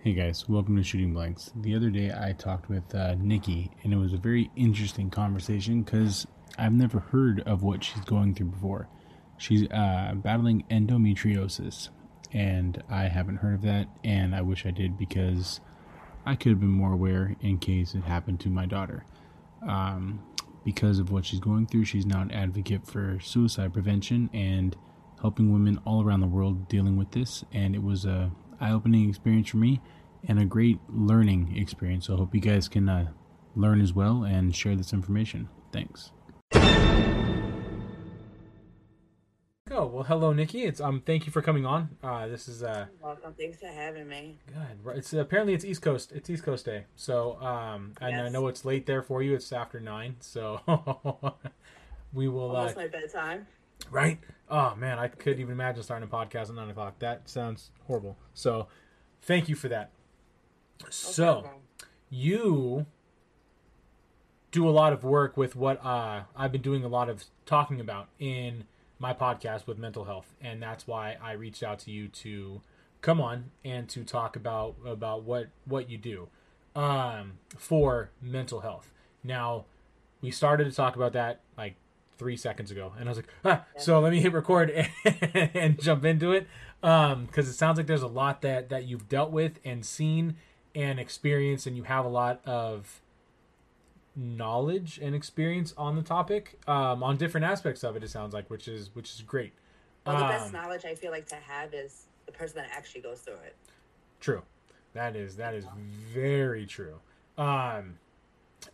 Hey guys, welcome to Shooting Blanks. The other day I talked with uh, Nikki, and it was a very interesting conversation because I've never heard of what she's going through before. She's uh, battling endometriosis, and I haven't heard of that, and I wish I did because I could have been more aware in case it happened to my daughter. Um, because of what she's going through, she's now an advocate for suicide prevention and helping women all around the world dealing with this. And it was a eye-opening experience for me and a great learning experience. So I hope you guys can uh, learn as well and share this information. Thanks. Oh well, hello, Nikki. It's um, thank you for coming on. Uh, this is uh, welcome. Thanks for having me. good. It's apparently it's East Coast. It's East Coast Day. So um, and I know it's late there for you. It's after nine. So we will. Uh, Almost my bedtime. Right? Oh man, I couldn't even imagine starting a podcast at nine o'clock. That sounds horrible. So thank you for that. So problem. you do a lot of work with what uh, I've been doing a lot of talking about in my podcast with mental health, and that's why I reached out to you to come on and to talk about about what what you do um, for mental health. Now, we started to talk about that like three seconds ago, and I was like, ah, so let me hit record and, and jump into it because it sounds like there's a lot that that you've dealt with and seen and experienced, and you have a lot of knowledge and experience on the topic um, on different aspects of it. It sounds like, which is which is great. Well, the best Um, knowledge I feel like to have is the person that actually goes through it. True. That is that is very true. Um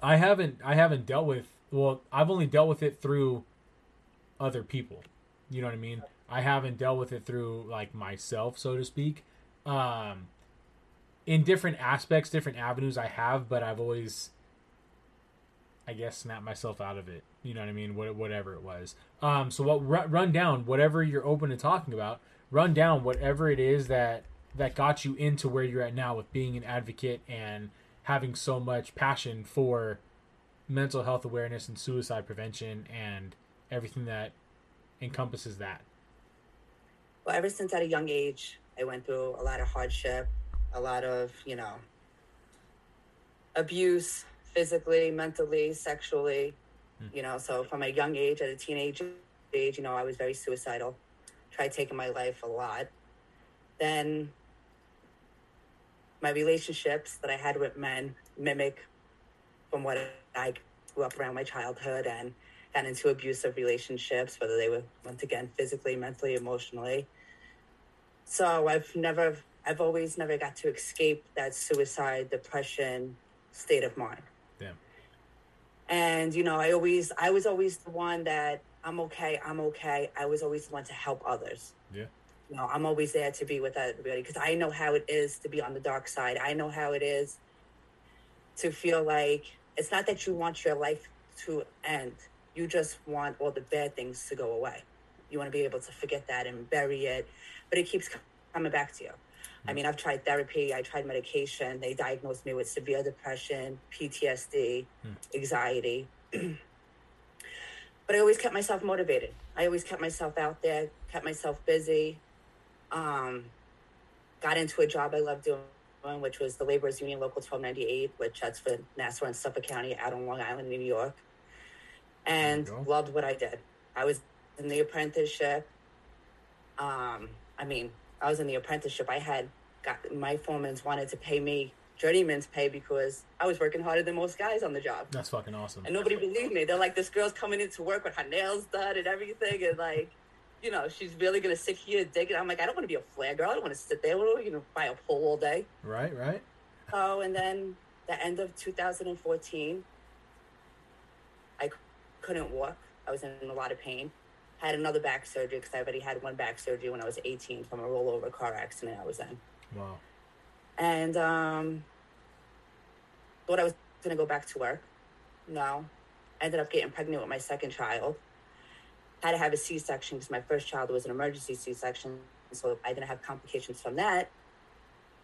I haven't I haven't dealt with well, I've only dealt with it through other people. You know what I mean? I haven't dealt with it through like myself, so to speak. Um in different aspects, different avenues I have, but I've always I guess snapped myself out of it. You know what I mean? What, whatever it was. Um so what run, run down whatever you're open to talking about. Run down whatever it is that that got you into where you're at now with being an advocate and having so much passion for mental health awareness and suicide prevention and everything that encompasses that. Well, ever since at a young age, I went through a lot of hardship, a lot of, you know, abuse physically, mentally, sexually. Hmm. You know, so from a young age, at a teenage age, you know, I was very suicidal, tried taking my life a lot. Then my relationships that I had with men mimic from what I grew up around my childhood and got into abusive relationships, whether they were once again physically, mentally, emotionally. So I've never, I've always never got to escape that suicide, depression state of mind. Damn. And you know, I always, I was always the one that I'm okay, I'm okay. I was always the one to help others. Yeah. You know, I'm always there to be with everybody because I know how it is to be on the dark side. I know how it is to feel like it's not that you want your life to end. You just want all the bad things to go away. You want to be able to forget that and bury it, but it keeps coming back to you. I mean, I've tried therapy, I tried medication. They diagnosed me with severe depression, PTSD, anxiety. but I always kept myself motivated. I always kept myself out there, kept myself busy. Um, got into a job I loved doing, which was the Laborers Union Local 1298, which that's for Nassau and Suffolk County out on Long Island, New York. And There you go. loved what I did. I was in the apprenticeship. Um, I mean, I was in the apprenticeship. I had got my foremans wanted to pay me journeyman's pay because I was working harder than most guys on the job. That's fucking awesome. And nobody believed me. They're like, this girl's coming into work with her nails done and everything. And like, you know, she's really going to sit here and dig it. I'm like, I don't want to be a flare girl. I don't want to sit there, you know, by a pole all day. Right, right? Oh, and then the end of 2014, I couldn't walk. I was in a lot of pain. Had another back surgery because I already had one back surgery when I was 18 from a rollover car accident I was in. Wow. And um, thought I was going to go back to work. No. Ended up getting pregnant with my second child. Had to have a C section because my first child was an emergency C section. So I didn't have complications from that.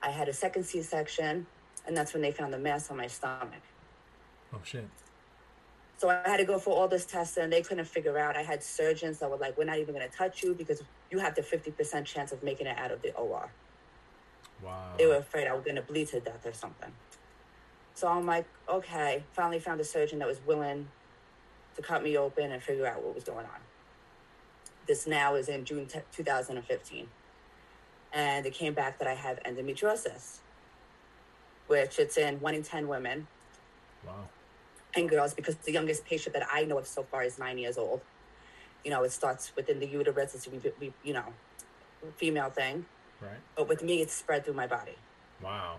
I had a second C section, and that's when they found the mass on my stomach. Oh shit. So I had to go for all this testing, and they couldn't figure out. I had surgeons that were like, "We're not even going to touch you because you have the fifty percent chance of making it out of the OR." Wow. They were afraid I was going to bleed to death or something. So I'm like, okay, finally found a surgeon that was willing to cut me open and figure out what was going on. This now is in June t- 2015. And it came back that I have endometriosis, which it's in one in 10 women Wow. and girls because the youngest patient that I know of so far is nine years old. You know, it starts within the uterus, it's, a, we- you know, female thing. Right. But with me, it's spread through my body. Wow.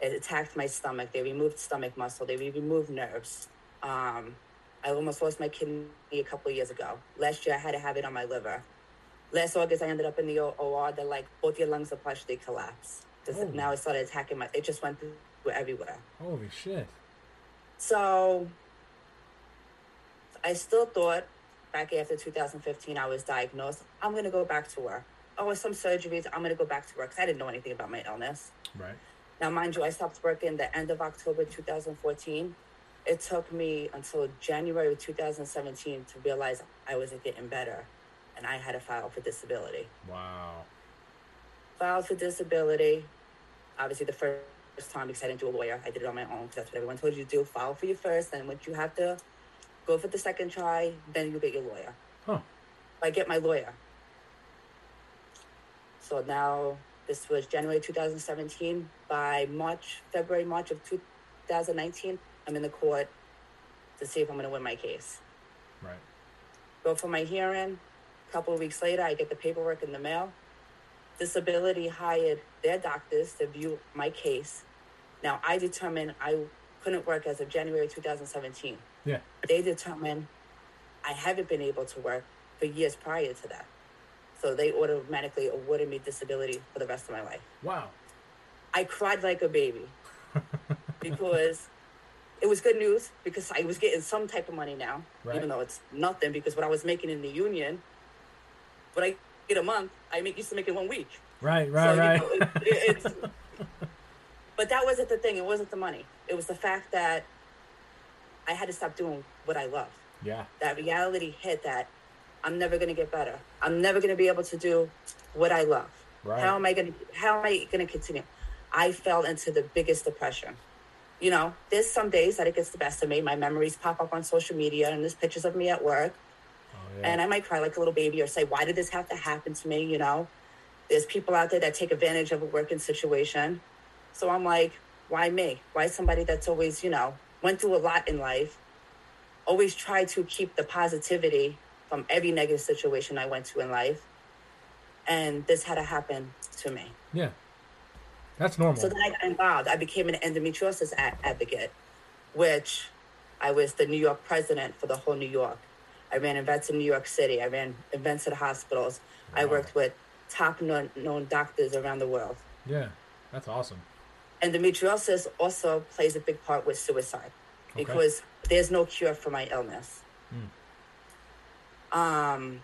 It attacked my stomach. They removed stomach muscle. They removed nerves. Um, I almost lost my kidney a couple of years ago. Last year, I had to have it on my liver. Last August, I ended up in the OR. They're like, both your lungs are partially collapsed. Just Oh. Now it started attacking my, it just went through everywhere. Holy shit. So I still thought back after 2015, I was diagnosed. I'm going to go back to work. Oh, with some surgeries, I'm going to go back to work because I didn't know anything about my illness. Right. Now, mind you, I stopped working the end of October 2014. It took me until January of 2017 to realize I wasn't getting better and I had to file for disability. Wow. Filed for disability, obviously the first time because I didn't do a lawyer. I did it on my own because that's what everyone told you to do. File for your first, then once you have to go for the second try, then you get your lawyer. Huh. I get my lawyer. So now this was January 2017. By March, February, March of 2019, I'm in the court to see if I'm going to win my case. Right. Go for my hearing. A couple of weeks later, I get the paperwork in the mail. Disability hired their doctors to view my case. Now, I determined I couldn't work as of January 2017. Yeah. They determined I haven't been able to work for years prior to that. So they automatically awarded me disability for the rest of my life. Wow. I cried like a baby because it was good news because I was getting some type of money now, Right. even though it's nothing because what I was making in the union, what I get a month, I make used to make it one week. Right. So, Right. you right. know, it- but that wasn't the thing. It wasn't the money. It was the fact that I had to stop doing what I love. yeah. That reality hit that I'm never going to get better. I'm never going to be able to do what I love. Right. How am I going to how am I going to continue? I fell into the biggest depression. You know, there's some days that it gets the best of me. My memories pop up on social media and there's pictures of me at work Oh, yeah. and I might cry like a little baby or say, "Why did this have to happen to me?" You know, there's people out there that take advantage of a working situation. So I'm like, why me? Why somebody that's always, you know, went through a lot in life, always tried to keep the positivity from every negative situation I went to in life, and this had to happen to me. yeah. That's normal. So then I got involved. I became an endometriosis a- advocate, which I was the New York president for the whole New York. I ran events in New York City. I ran events at hospitals. I worked with top known, known doctors around the world. yeah. That's awesome. Endometriosis also plays a big part with suicide Okay. because there's no cure for my illness. Um,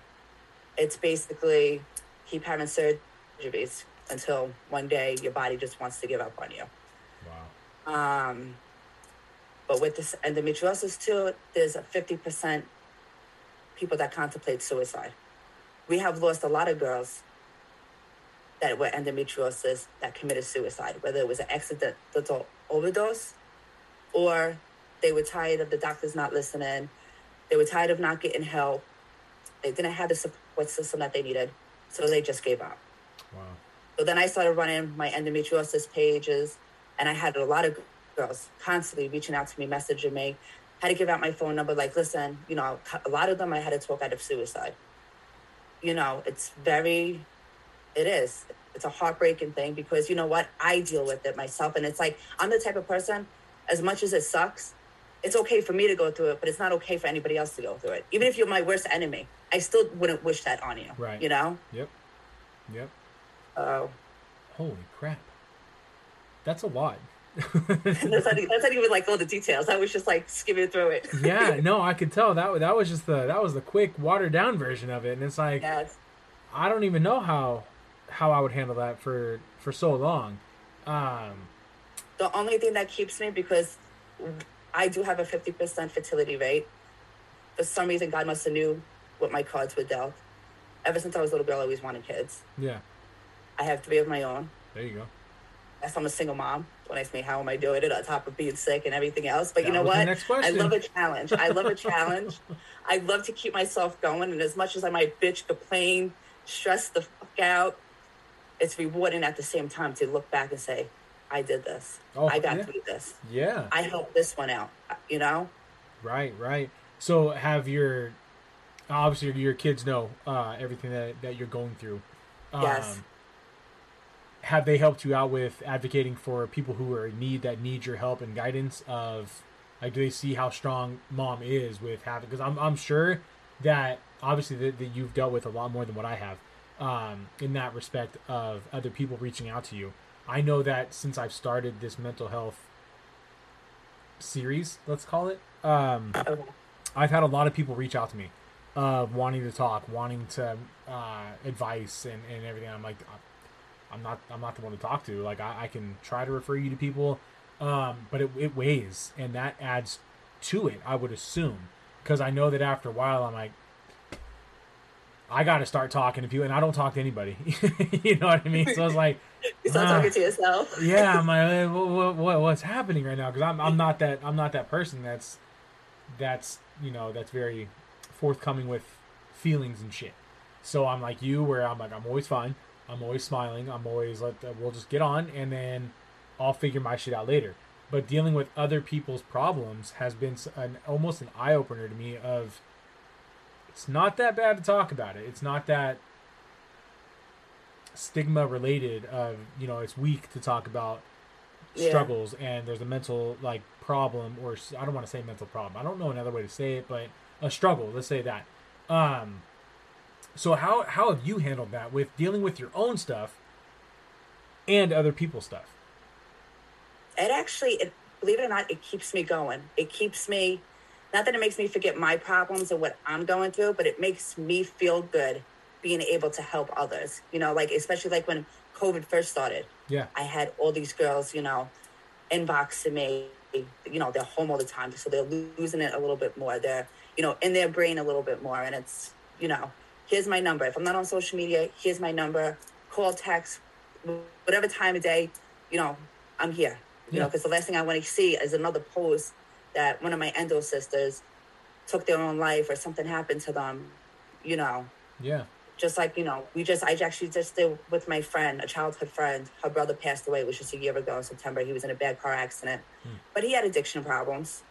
it's basically keep having surgeries until one day your body just wants to give up on you. Wow. Um, but with this endometriosis too, there's a 50% people that contemplate suicide. We have lost a lot of girls that were endometriosis that committed suicide, whether it was an accidental overdose or they were tired of the doctors not listening, they were tired of not getting help, they didn't have the support system that they needed, so they just gave up. So then I started running my endometriosis pages, and I had a lot of girls constantly reaching out to me, messaging me. Had to give out my phone number, like, listen, you know, a lot of them I had to talk out of suicide. You know, it's very, it is. It's a heartbreaking thing because you know what? I deal with it myself, and it's like I'm the type of person. As much as it sucks, it's okay for me to go through it, but it's not okay for anybody else to go through it. Even if you're my worst enemy, I still wouldn't wish that on you. Right. You know. Yep. Yep. Oh. Holy crap. That's a lot. that's, not, that's not even like all the details. I was just like skimming through it. yeah, no, I could tell that that was just the that was the quick watered down version of it, and it's like yes. I don't even know how how I would handle that for for so long. Um, The only thing that keeps me because I do have a fifty percent fertility rate. For some reason, God must have knew what my cards were dealt. Ever since I was a little girl, I always wanted kids. yeah, I have three of my own. there you go. Yes, I'm a single mom. Don't ask me how am I doing it on top of being sick and everything else. But you know what? I love a challenge. I love a challenge. I love to keep myself going. And as much as I might bitch, complain, stress the fuck out, it's rewarding at the same time to look back and say, I did this. Oh, I got yeah. through this. Yeah. I helped this one out. You know? Right, right. So have your obviously your kids know uh, everything that, that you're going through. Um, Yes. Have they helped you out with advocating for people who are in need that need your help and guidance? Of like, do they see how strong mom is with having? Because I'm I'm sure that obviously that, that you've dealt with a lot more than what I have um, in that respect of other people reaching out to you. I know that since I've started this mental health series, let's call it. Um, I've had a lot of people reach out to me, uh, wanting to talk, wanting to uh, advice and, and everything. I'm like, I'm not, I'm not the one to talk to. Like, I, I can try to refer you to people, um, but it, it weighs, and that adds to it. I would assume, because I know that after a while, I'm like, I got to start talking to people, and I don't talk to anybody. you know what I mean? So I was like, You start ah talking to yourself. yeah, I'm like, what, what, what's happening right now? Because I'm, I'm not that, I'm not that person that's, that's, you know, that's very forthcoming with feelings and shit. So I'm like you, where I'm like, I'm always fine. I'm always smiling. I'm always like, we'll just get on, and then I'll figure my shit out later. But dealing with other people's problems has been an almost an eye opener to me. Of it's not that bad to talk about it. It's not that stigma related of you know it's weak to talk about Yeah. struggles and there's a mental like problem or I don't want to say mental problem. I don't know another way to say it, but a struggle. Let's say that. Um, so how how have you handled that with dealing with your own stuff and other people's stuff? it actually it, believe it or not it keeps me going. It keeps me not that it makes me forget my problems and what i'm going through but it makes me feel good being able to help others you know like especially like when covid first started. Yeah, i had all these girls you know inboxing me you know they're home all the time so they're losing it a little bit more. They're you know in their brain a little bit more and it's you know here's my number. If i'm not on social media here's my number. Call text whatever time of day you know i'm here. You know because the last thing i want to see is another post that one of my endo sisters took their own life or something happened to them you know? Yeah, just like you know we just i actually just did with my friend a childhood friend. Her brother passed away it was just a year ago in september. He was in a bad car accident. But he had addiction problems.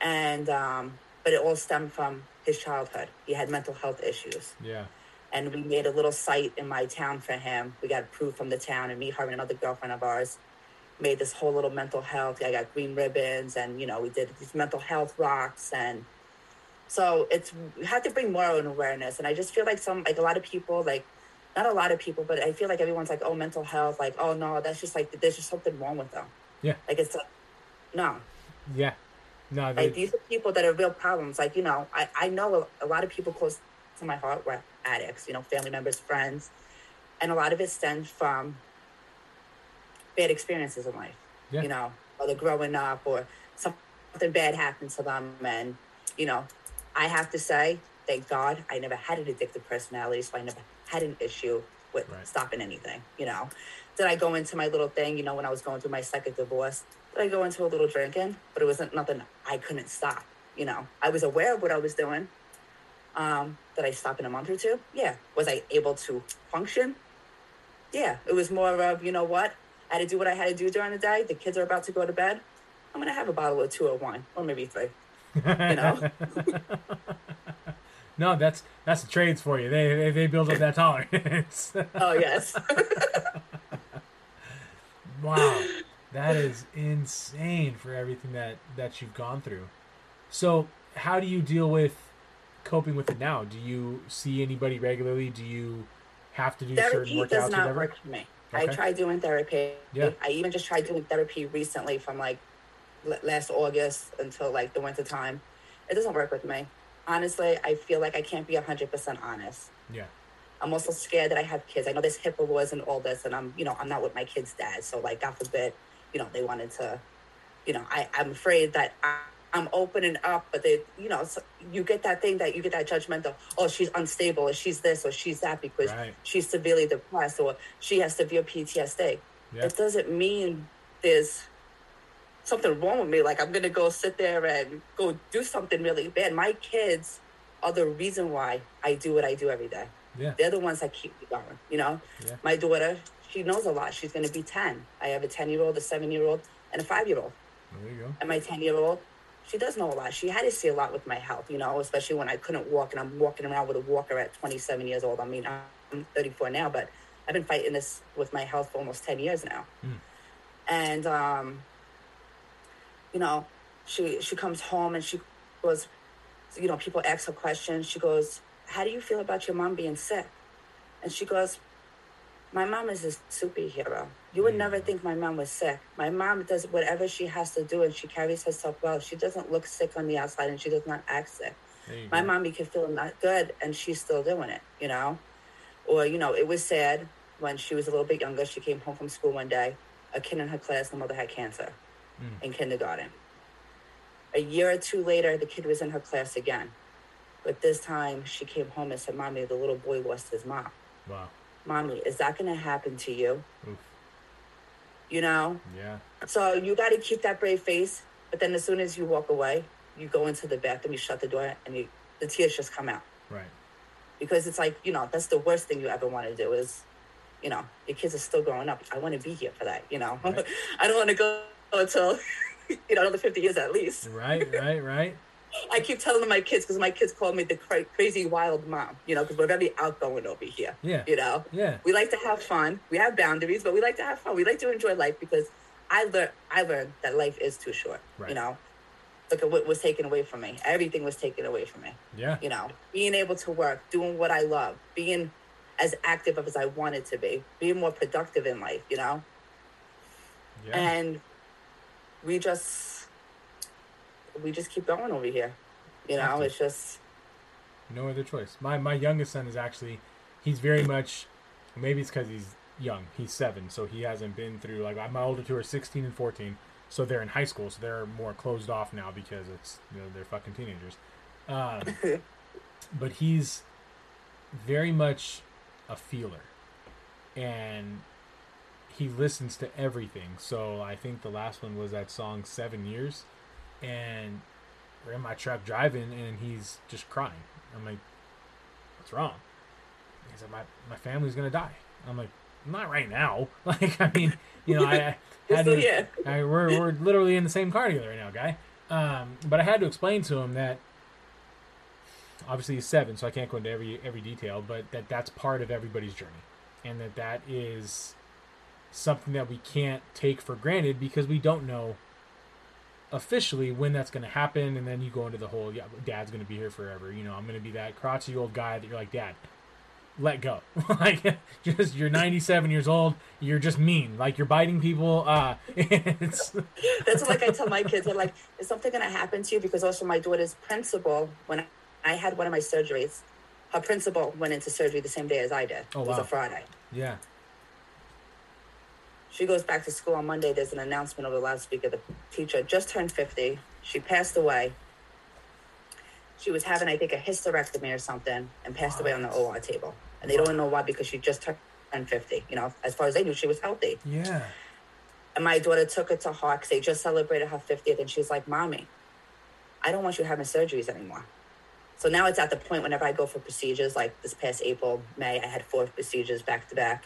And um but it all stemmed from his childhood. He had mental health issues. Yeah, and we made a little site in my town for him. We got approved from the town and me her and another girlfriend of ours made this whole little mental health. I got green ribbons and you know we did these mental health rocks and so it's we have to bring more an awareness. And i just feel like some like a lot of people like not a lot of people but i feel like everyone's like oh mental health like oh no that's just like there's just something wrong with them. Yeah. like it's like no. Yeah. No, like these are people that are real problems like you know i, I know a, a lot of people close to my heart were addicts you know family members friends and a lot of it stems from bad experiences in life Yeah. you know whether growing up or something bad happened to them and you know i have to say thank god i never had an addictive personality so i never had an issue with Right. stopping anything you know did i go into my little thing you know when i was going through my second divorce did i go into a little drinking? But it wasn't nothing i couldn't stop you know. I was aware of what i was doing um did i stop in a month or two? Yeah. Was i able to function? Yeah. It was more of you know what? I had to do what i had to do during the day. The kids are about to go to bed. I'm gonna have a bottle or two or wine or maybe three you know? No, that's that's the trades for you. They they, they build up that tolerance. oh yes Wow, that is insane for everything that that you've gone through. So, how do you deal with coping with it now? Do you see anybody regularly? Do you have to do certain therapy workouts does not work for me. I tried doing therapy. Yeah. i even just tried doing therapy recently from like last august until like the winter time. It doesn't work with me. Honestly i feel like i can't be 100% honest. Yeah, I'm also scared that I have kids. I know there's HIPAA laws and all this, and I'm, you know, I'm not with my kid's dad. So, like, God forbid, you know, they wanted to, you know, I, I'm afraid that I, I'm opening up, but they, you know, so you get that thing that you get that judgment of, oh, she's unstable, or she's this, or she's that because Right. she's severely depressed, or she has severe PTSD. Yeah. it doesn't mean there's something wrong with me. Like I'm gonna go sit there and go do something really bad. My kids are the reason why I do what I do every day. Yeah. They're the ones that keep me going. You know, Yeah. my daughter, she knows a lot. She's gonna be ten. I have a ten year old, a seven year old, and a five year old. There you go. And my ten year old, she does know a lot. She had to see a lot with my health. You know, especially when I couldn't walk and I'm walking around with a walker at 27 years old. I mean, I'm 34 now, but I've been fighting this with my health for almost 10 years now. And um, you know, she she comes home and she goes, you know, people ask her questions. She goes, "How do you feel about your mom being sick?" And she goes, "My mom is a superhero. You would never mm. think my mom was sick. My mom does whatever she has to do, and she carries herself well. She doesn't look sick on the outside, and she does not act sick. My go. mommy can feel not good, and she's still doing it. You know, or you know, it was sad when she was a little bit younger. She came home from school one day. A kid in her class, the mother had cancer mm. in kindergarten. A year or two later, the kid was in her class again. But this time, she came home and said, Mommy, the little boy lost his mom. Wow. Mommy, is that going to happen to you? Oof. You know? Yeah. So you got to keep that brave face. But then as soon as you walk away, you go into the bathroom, you shut the door, and you, the tears just come out. Right. Because it's like, you know, that's the worst thing you ever want to do is, you know, your kids are still growing up. I want to be here for that, you know? Right. I don't want to go until, you know, another 50 years at least. Right. Right. Right. I keep telling my kids because my kids call me the cra- crazy wild mom, you know, because we're very outgoing over here. Yeah. You know, Yeah. we like to have fun. We have boundaries, but we like to have fun. We like to enjoy life because I learned I learned that life is too short. Right. You know, look at what was taken away from me. Everything was taken away from me. Yeah. You know, being able to work, doing what I love, being as active as I wanted to be, being more productive in life. You know, Yeah. and we just we just keep going over here. You know, it's just No other choice. My my youngest son is actually he's very much maybe it's because he's young. He's seven, so he hasn't been through like my older two are sixteen and fourteen, so they're in high school, so they're more closed off now because it's you know they're fucking teenagers. Um, but he's very much a feeler, and he listens to everything. So I think the last one was that song Seven Years, and we're in my truck driving, and he's just crying. I'm like, "What's wrong?" He said, "My my family's gonna die." I'm like, "Not right now." Like, I mean, you know, I, I had to. yeah. I, we're we're literally in the same car together right now, guy. Um, but I had to explain to him that obviously he's seven, so I can't go into every every detail, but that that's part of everybody's journey, and that that is something that we can't take for granted because we don't know officially when that's going to happen and then you go into the whole yeah dad's going to be here forever you know i'm going to be that crotchety old guy that you're like dad let go like just you're 97 years old you're just mean like you're biting people uh it's That's like I tell my kids. I'm like, is something going to happen to you? Because also my daughter's principal, when I had one of my surgeries, her principal went into surgery the same day as I did. Oh, it was wow. a Friday. yeah She goes back to school on Monday. There's an announcement over the loudspeaker. The teacher just turned 50. She passed away. She was having, I think, a hysterectomy or something and passed away on the OR table. And they don't know why because she just turned 50. You know, as far as they knew, she was healthy. yeah And my daughter took it to heart 'cause they just celebrated her 50th. And she's like, Mommy, I don't want you having surgeries anymore. So now it's at the point whenever I go for procedures, like this past April, May, I had four procedures back to back.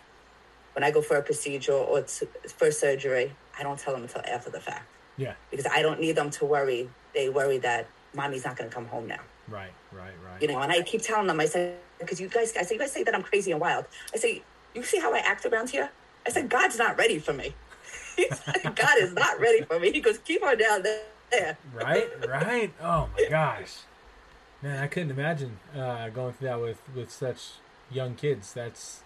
When I go for a procedure or t- for surgery, I don't tell them until after the fact yeah because I don't need them to worry. They worry that mommy's not going to come home now. right right right You know, and I keep telling them, I say, because you guys, I say, you guys say that I'm crazy and wild. I say, you see how I act around here? I said, God's not ready for me. God is not ready for me. He goes, keep on down there. right right oh my gosh man i couldn't imagine uh going through that with with such young kids that's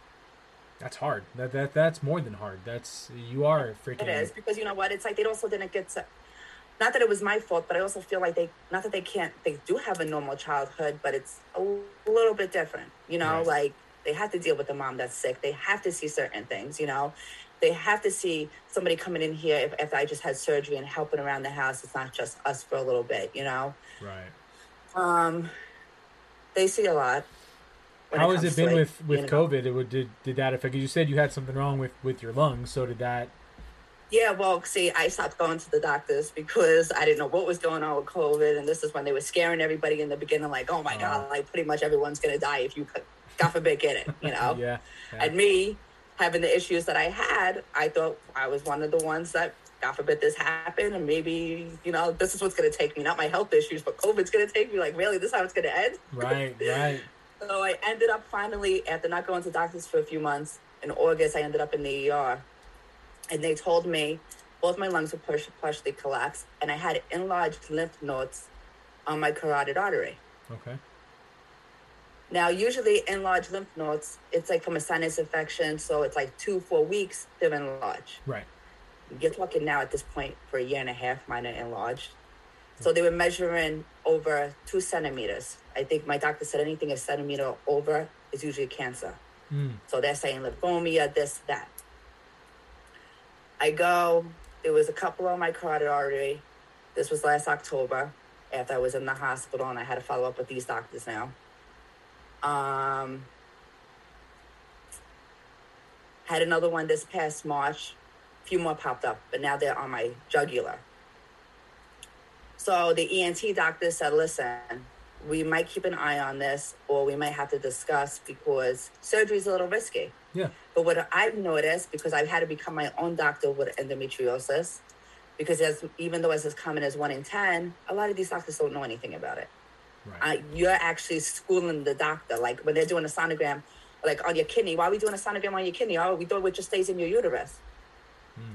that's hard that that that's more than hard that's you are freaking It is because you know what? It's like they also didn't get to. Not that it was my fault, but I also feel like they, not that they can't, they do have a normal childhood, but it's a little bit different. You know, Right. like they have to deal with a mom that's sick. They have to see certain things. You know, they have to see somebody coming in here if, if I just had surgery and helping around the house. It's not just us for a little bit. You know, right um, they see a lot. How has it been to, with with you know. COVID? It would did, did that affect? You said you had something wrong with with your lungs. So did that? Yeah, well, see, I stopped going to the doctors because I didn't know what was going on with COVID, and this is when they were scaring everybody in the beginning, like, "Oh my Oh. god, like pretty much everyone's gonna die if you, could- God forbid, get it," you know. Yeah. yeah. And me having the issues that I had, I thought I was one of the ones that, God forbid, this happened, and maybe you know this is what's gonna take me, not my health issues, but COVID's gonna take me. Like, really, this is how it's gonna end? Right. Right. So I ended up finally, after not going to doctors for a few months, in August, I ended up in the ER. And they told me both my lungs were partially, partially collapsed, and I had enlarged lymph nodes on my carotid artery. Okay. Now, usually enlarged lymph nodes, it's like from a sinus infection, so it's like two, four weeks, they're enlarged. Right. You're talking now at this point for a year and a half, mine are enlarged. So they were measuring over two centimeters. I think my doctor said anything a centimeter over is usually cancer. Mm. So they're saying lymphoma, this, that. I go, there was a couple on my carotid artery. This was last October after I was in the hospital and I had to follow up with these doctors now. Um, had another one this past March. A few more popped up, but now they're on my jugular. So the ENT doctor said, listen, we might keep an eye on this or we might have to discuss because surgery is a little risky. Yeah. But what I've noticed, because I've had to become my own doctor with endometriosis, because as even though it's as common as one in 10, a lot of these doctors don't know anything about it. Right. Uh, you're actually schooling the doctor. Like when they're doing a sonogram, like on your kidney, why are we doing a sonogram on your kidney? Oh, we do it just stays in your uterus.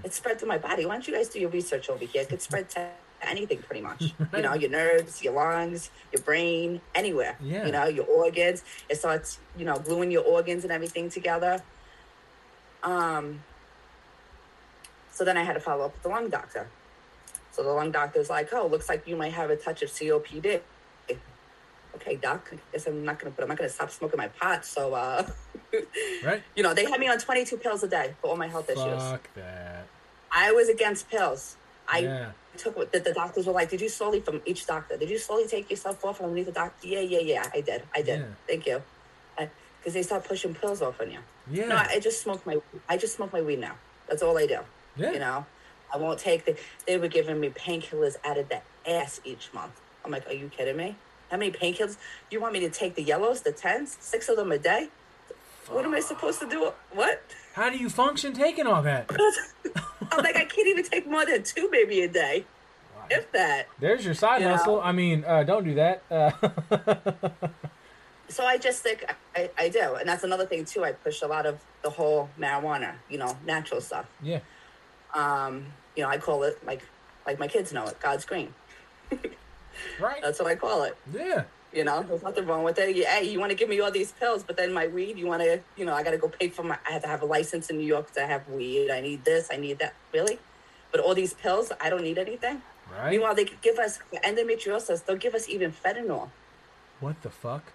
It's spread to my body. Why don't you guys do your research over here? It could spread to anything pretty much. You know, your nerves, your lungs, your brain, anywhere. Yeah. You know, your organs. It starts, you know, gluing your organs and everything together. Um. So then I had to follow up with the lung doctor. So the lung doctor's like, "Oh, looks like you might have a touch of COPD." Okay, doc. I guess I'm not gonna, but I'm not gonna stop smoking my pot. So, uh, Right. you know, they had me on 22 pills a day for all my health issues. Fuck that. I was against pills. I yeah. took what the, the doctors were like, did you slowly from each doctor? Did you slowly take yourself off from underneath the doctor? Yeah, yeah, yeah. I did. I did. Yeah. Thank you. Because they start pushing pills off on you. Yeah. No, I just smoke my. I just smoke my weed now. That's all I do. yeah. You know, I won't take the. They were giving me painkillers out of the ass each month. I'm like, are you kidding me? How many painkillers? You want me to take the yellows, the tens, six of them a day? What am I supposed to do? What? How do you function taking all that? I'm like, I can't even take more than two maybe a day, if that. There's your side You know? hustle. I mean, uh, don't do that. Uh, So I just think I, I do, and that's another thing too. I push a lot of the whole marijuana, you know, natural stuff. yeah. Um, you know, I call it like like my kids know it, God's green. Right. That's what I call it. Yeah. You know, there's nothing wrong with it. You, hey, you want to give me all these pills, but then my weed, you want to, you know, I got to go pay for my. I have to have a license in New York to have weed. I need this. I need that. Really, but all these pills, I don't need anything. Right. Meanwhile, they could give us for endometriosis. They'll give us even fentanyl. What the fuck?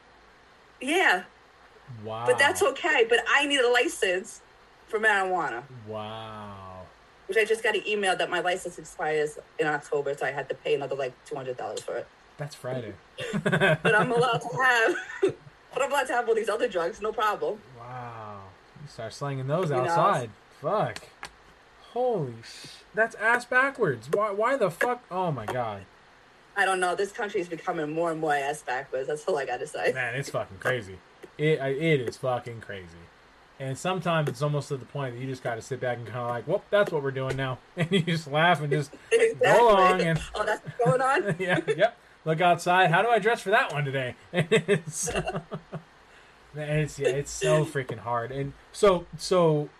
Yeah, Wow. but that's okay. But I need a license for marijuana. Wow. which I just got an email that my license expires in October, so I had to pay another like two hundred dollars for it. That's Friday. But I'm allowed to have, but I'm allowed to have all these other drugs, no problem. Wow. You start slinging those You know? outside. Fuck. Holy sh. That's ass backwards. Why, why the fuck? Oh my god. I don't know. This country is becoming more and more ass backwards. That's all I got to say. Man, it's fucking crazy. It, it is fucking crazy. And sometimes it's almost to the point that you just got to sit back and kind of like, well, that's what we're doing now. And you just laugh and just, Exactly. along and- oh, that's what's going on. yeah, yep. Look outside. How do I dress for that one today? It's, it's yeah, it's so freaking hard. And so so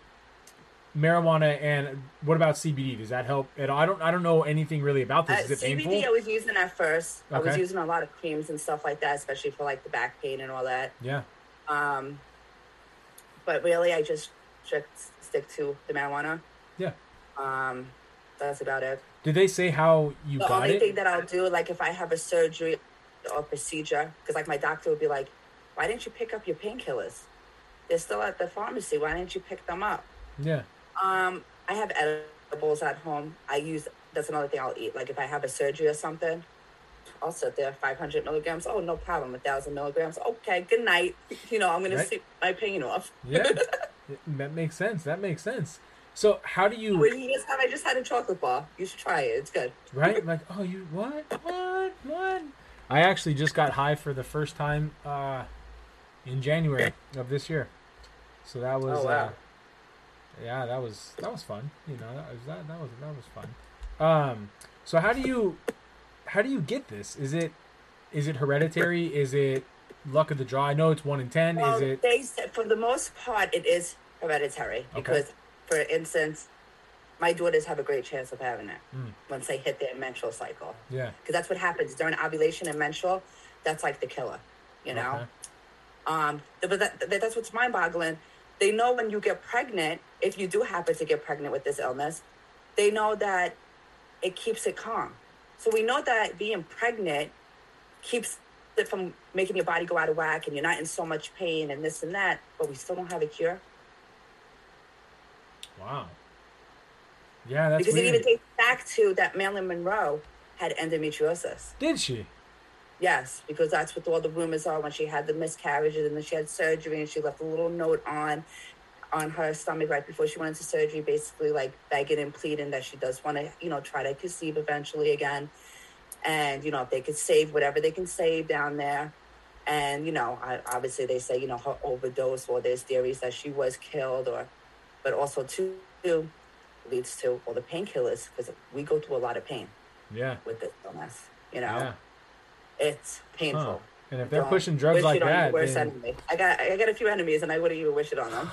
marijuana and what about CBD? Does that help at all? I don't I don't know anything really about this. Uh, Is it painful? CBD, I was using at first. I was using a lot of creams and stuff like that, especially for like the back pain and all that. Yeah. Um, but really, I just stick stick to the marijuana. Yeah. Um, that's about it. Did they say how you the got only it? thing that I'll do, like if I have a surgery or procedure, because like my doctor would be like, "Why didn't you pick up your painkillers? They're still at the pharmacy. Why didn't you pick them up?" yeah. Um, I have edibles at home. I use that's another thing I'll eat. Like if I have a surgery or something, I'll sit there. Five hundred milligrams. Oh, no problem. A thousand milligrams. Okay. Good night. You know, I'm gonna Right. sleep my pain off. Yeah, that makes sense. That makes sense. So how do you When you just have, I just had a chocolate bar. You should try it. It's good. right? Like, oh, you what? What? What? I actually just got high for the first time uh, in January of this year. So that was Oh, wow. uh, yeah, that was that was fun. You know, that was that, that was that was fun. Um, so how do you how do you get this? Is it is it hereditary? Is it luck of the draw? I know it's one in ten. Well, is it they said for the most part it is hereditary because, for instance, my daughters have a great chance of having it Mm. once they hit their menstrual cycle. yeah? Because that's what happens during ovulation and menstrual. That's like the killer, you know. Okay. Um, but that, that, that's what's mind-boggling. They know when you get pregnant, if you do happen to get pregnant with this illness, they know that it keeps it calm. So we know that being pregnant keeps it from making your body go out of whack and you're not in so much pain and this and that, but we still don't have a cure. Wow. Yeah, that's because weird. it even dates back to that Marilyn Monroe had endometriosis. Did she? Yes, because that's what all the rumors are when she had the miscarriages and then she had surgery and she left a little note on on her stomach right before she went into surgery, basically like begging and pleading that she does want to, you know, try to conceive eventually again. And, you know, if they could save whatever they can save down there. And, you know, I, obviously they say, you know, her overdose or there's theories that she was killed or, but also too, leads to all the painkillers because we go through a lot of pain Yeah. with this illness, you know Yeah. it's painful. Huh. And if they're Don't pushing drugs like it on your that, then. I got I got a few enemies, and I wouldn't even wish it on them.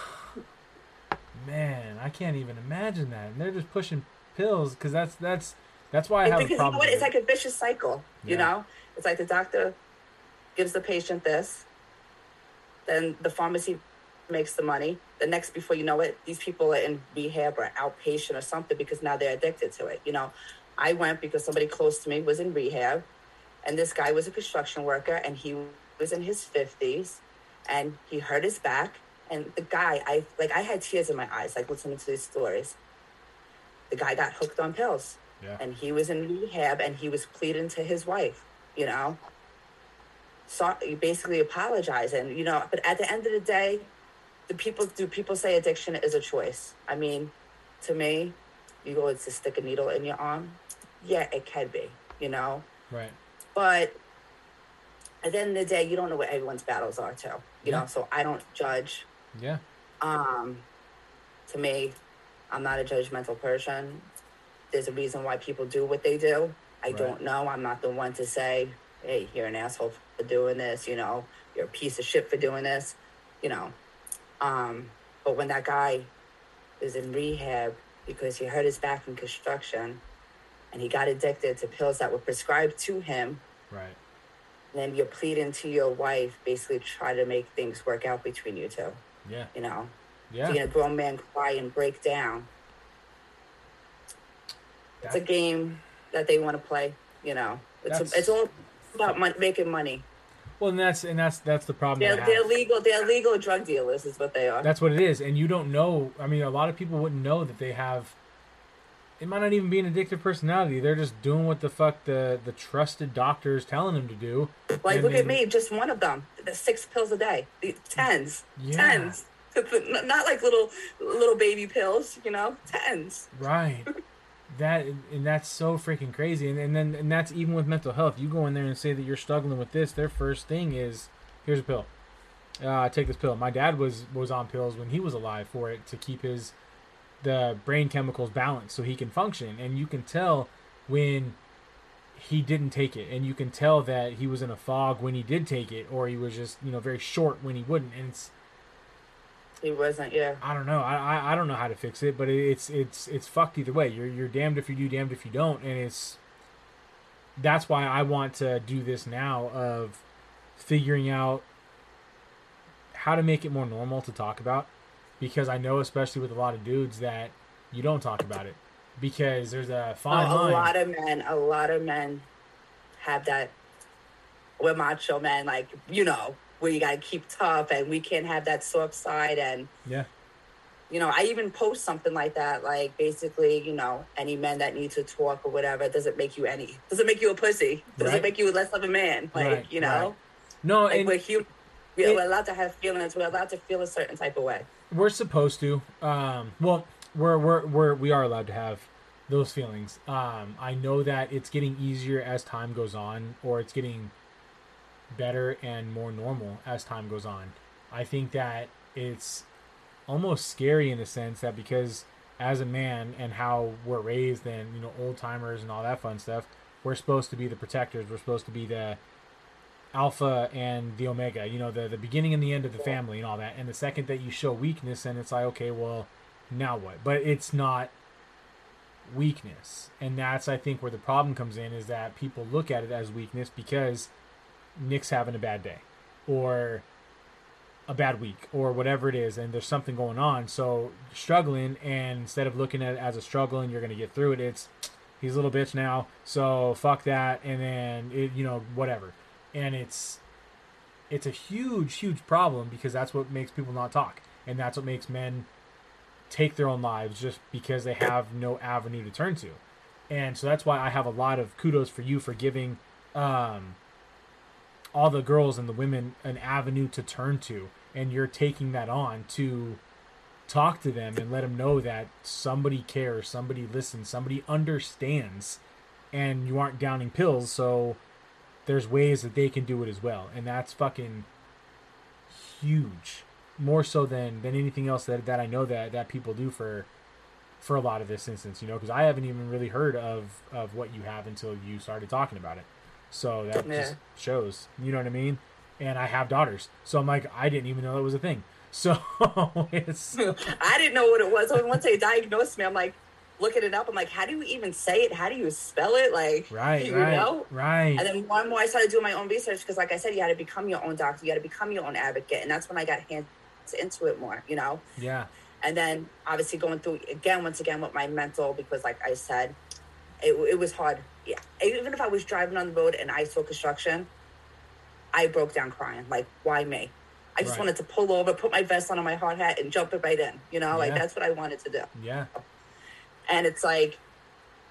man, I can't even imagine that. And they're just pushing pills because that's that's that's why I have because a you know problem. what? It's like a vicious cycle. You know, it's like the doctor gives the patient this, then the pharmacy makes the money. The next, before you know it, these people are in rehab or outpatient or something because now they're addicted to it. You know, I went because somebody close to me was in rehab, and this guy was a construction worker, and he was in his fifties, and he hurt his back. And the guy, I like, I had tears in my eyes, like listening to these stories. The guy got hooked on pills yeah. and he was in rehab and he was pleading to his wife, you know. So basically apologizing, you know, but at the end of the day, do people do people say addiction is a choice? I mean, to me, you go to stick a needle in your arm. Yeah, it can be, you know. Right. But at the end of the day, you don't know what everyone's battles are too. You Yeah. know, so I don't judge Yeah. um to me i'm not a judgmental person there's a reason why people do what they do i Right. don't know i'm not the one to say hey you're an asshole for doing this you know you're a piece of shit for doing this you know um but when that guy is in rehab because he hurt his back in construction and he got addicted to pills that were prescribed to him Right. then you're pleading to your wife basically try to make things work out between you two Yeah. you know Yeah. seeing a grown man cry and break down. It's a game that they want to play. You know, it's That's- it's all about mon- making money. Well, and that's and that's that's the problem. They're they're legal. They're legal drug dealers, is what they are. That's what it is, and you don't know. I mean, a lot of people wouldn't know that they have. It might not even be an addictive personality. They're just doing what the fuck the the trusted doctor is telling them to do. like, look at me, just one of them. The six pills a day, the tens, Yeah. tens. Not like little little baby pills, you know, tens. Right. That and that's so freaking crazy, and, and then and that's even with mental health. You go in there and say that you're struggling with this. Their first thing is, here's a pill. Uh, take this pill. My dad was was on pills when he was alive for it to keep his the brain chemicals balanced so he can function. And you can tell when he didn't take it, and you can tell that he was in a fog when he did take it, or he was just you know very short when he wouldn't. And it's He wasn't. Yeah. I don't know. I, I I don't know how to fix it, but it's it's it's fucked either way. You're you're damned if you do, damned if you don't, and it's that's why I want to do this now of figuring out how to make it more normal to talk about because I know especially with a lot of dudes that you don't talk about it because there's a oh, fine Oh, a line. lot of men, a lot of men have that. We're macho men, like you know, where you gotta keep tough, and we can't have that soft side. And yeah. you know, I even post something like that, like basically, you know, any men that need to talk or whatever doesn't make you any, doesn't make you a pussy, doesn't Right. make you less of a man. Like, Right, you know, right. No, like and we're human. We're it- allowed to have feelings. We're allowed to feel a certain type of way. we're supposed to. Um, well, we're we're we're we are allowed to have those feelings. Um, I know that it's getting easier as time goes on, or it's getting better and more normal as time goes on. I think that it's almost scary in the sense that because as a man and how we're raised and you know old timers and all that fun stuff, we're supposed to be the protectors. We're supposed to be the alpha and the omega. You know, the the beginning and the end of the family and all that. And the second that you show weakness, and it's like, okay, well, now what? But it's not weakness, and that's I think where the problem comes in is that people look at it as weakness because Nick's having a bad day, or a bad week or whatever it is and there's something going on. So struggling and instead of looking at it as a struggle and you're going to get through it it's he's a little bitch now so fuck that and then it you know whatever. And it's it's a huge huge problem because that's what makes people not talk and that's what makes men take their own lives just because they have no avenue to turn to. And so that's why i have a lot of kudos for you for giving um all the girls and the women an avenue to turn to and you're taking that on to talk to them and let them know that somebody cares somebody listens somebody understands and you aren't downing pills so there's ways that they can do it as well. And that's fucking huge. More so than than anything else that, that i know that that people do for for a lot of this instance you know because i haven't even really heard of of what you have until you started talking about it so that Yeah. just shows you know what i mean and i have daughters so i'm like i didn't even know that was a thing so it's I didn't know what it was. When once they diagnosed me, I'm like looking it up. I'm like, how do you even say it? How do you spell it? Like, right you right know? right And then one more, I started doing my own research because, like I said, you had to become your own doctor. You had to become your own advocate, and that's when I got hands into it more. You know. yeah And then obviously going through again, once again, with my mental because, like I said, it, it was hard. Yeah, even if I was driving on the road and I saw construction, I broke down crying. Like, why me? I just Right. wanted to pull over, put my vest on and my hard hat, and jump it right in. You know, like that's what I wanted to do yeah and it's like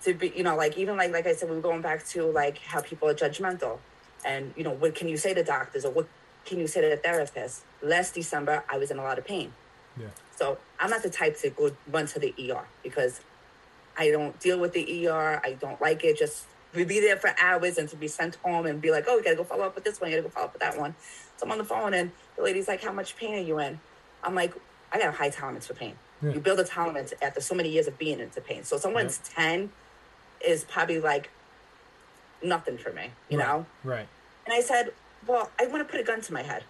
to be you know like even like like i said we were going back to like how people are judgmental and you know what can you say to doctors or what can you say to the therapist last december i was in a lot of pain yeah so i'm not the type to go run to the er because i don't deal with the er i don't like it just to be there for hours and to be sent home and be like oh you gotta go follow up with this one you gotta go follow up with that one so i'm on the phone and the lady's like how much pain are you in i'm like i got a high tolerance for pain Yeah. you build a tolerance after so many years of being into pain so someone's 10 is probably like nothing for me you Right. know right and I said, Well, I want to put a gun to my head.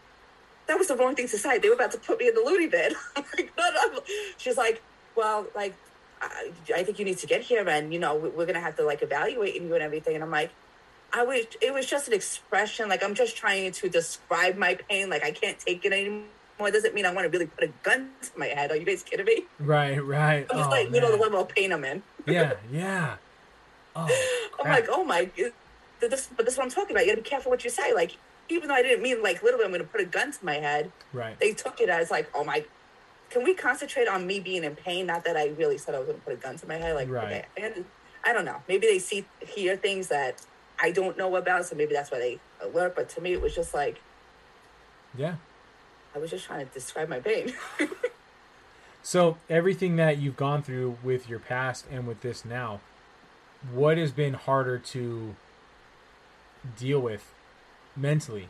That was the wrong thing to say. They were about to put me in the loony bin. I'm like, no, no. She's like, Well, like, I, I think you need to get here and, you know, we- we're going to have to like evaluate you and everything. And I'm like, I was, it was just an expression. Like, I'm just trying to describe my pain. Like, I can't take it anymore. It doesn't mean I want to really put a gun to my head. Are you guys kidding me? right right I'm just oh, like, you know, the man. level of pain I'm in. yeah yeah oh I'm like, oh my, this, but this is what I'm talking about. You got to be careful what you say. Like, even though I didn't mean like literally, I'm going to put a gun to my head. right They took it as like, oh my, can we concentrate on me being in pain? Not that I really said I was going to put a gun to my head. Like, Right. okay, and I don't know. Maybe they see hear things that I don't know about, so maybe that's why they alert. But to me, it was just like yeah I was just trying to describe my pain. So everything that you've gone through with your past and with this now, what has been harder to deal with mentally?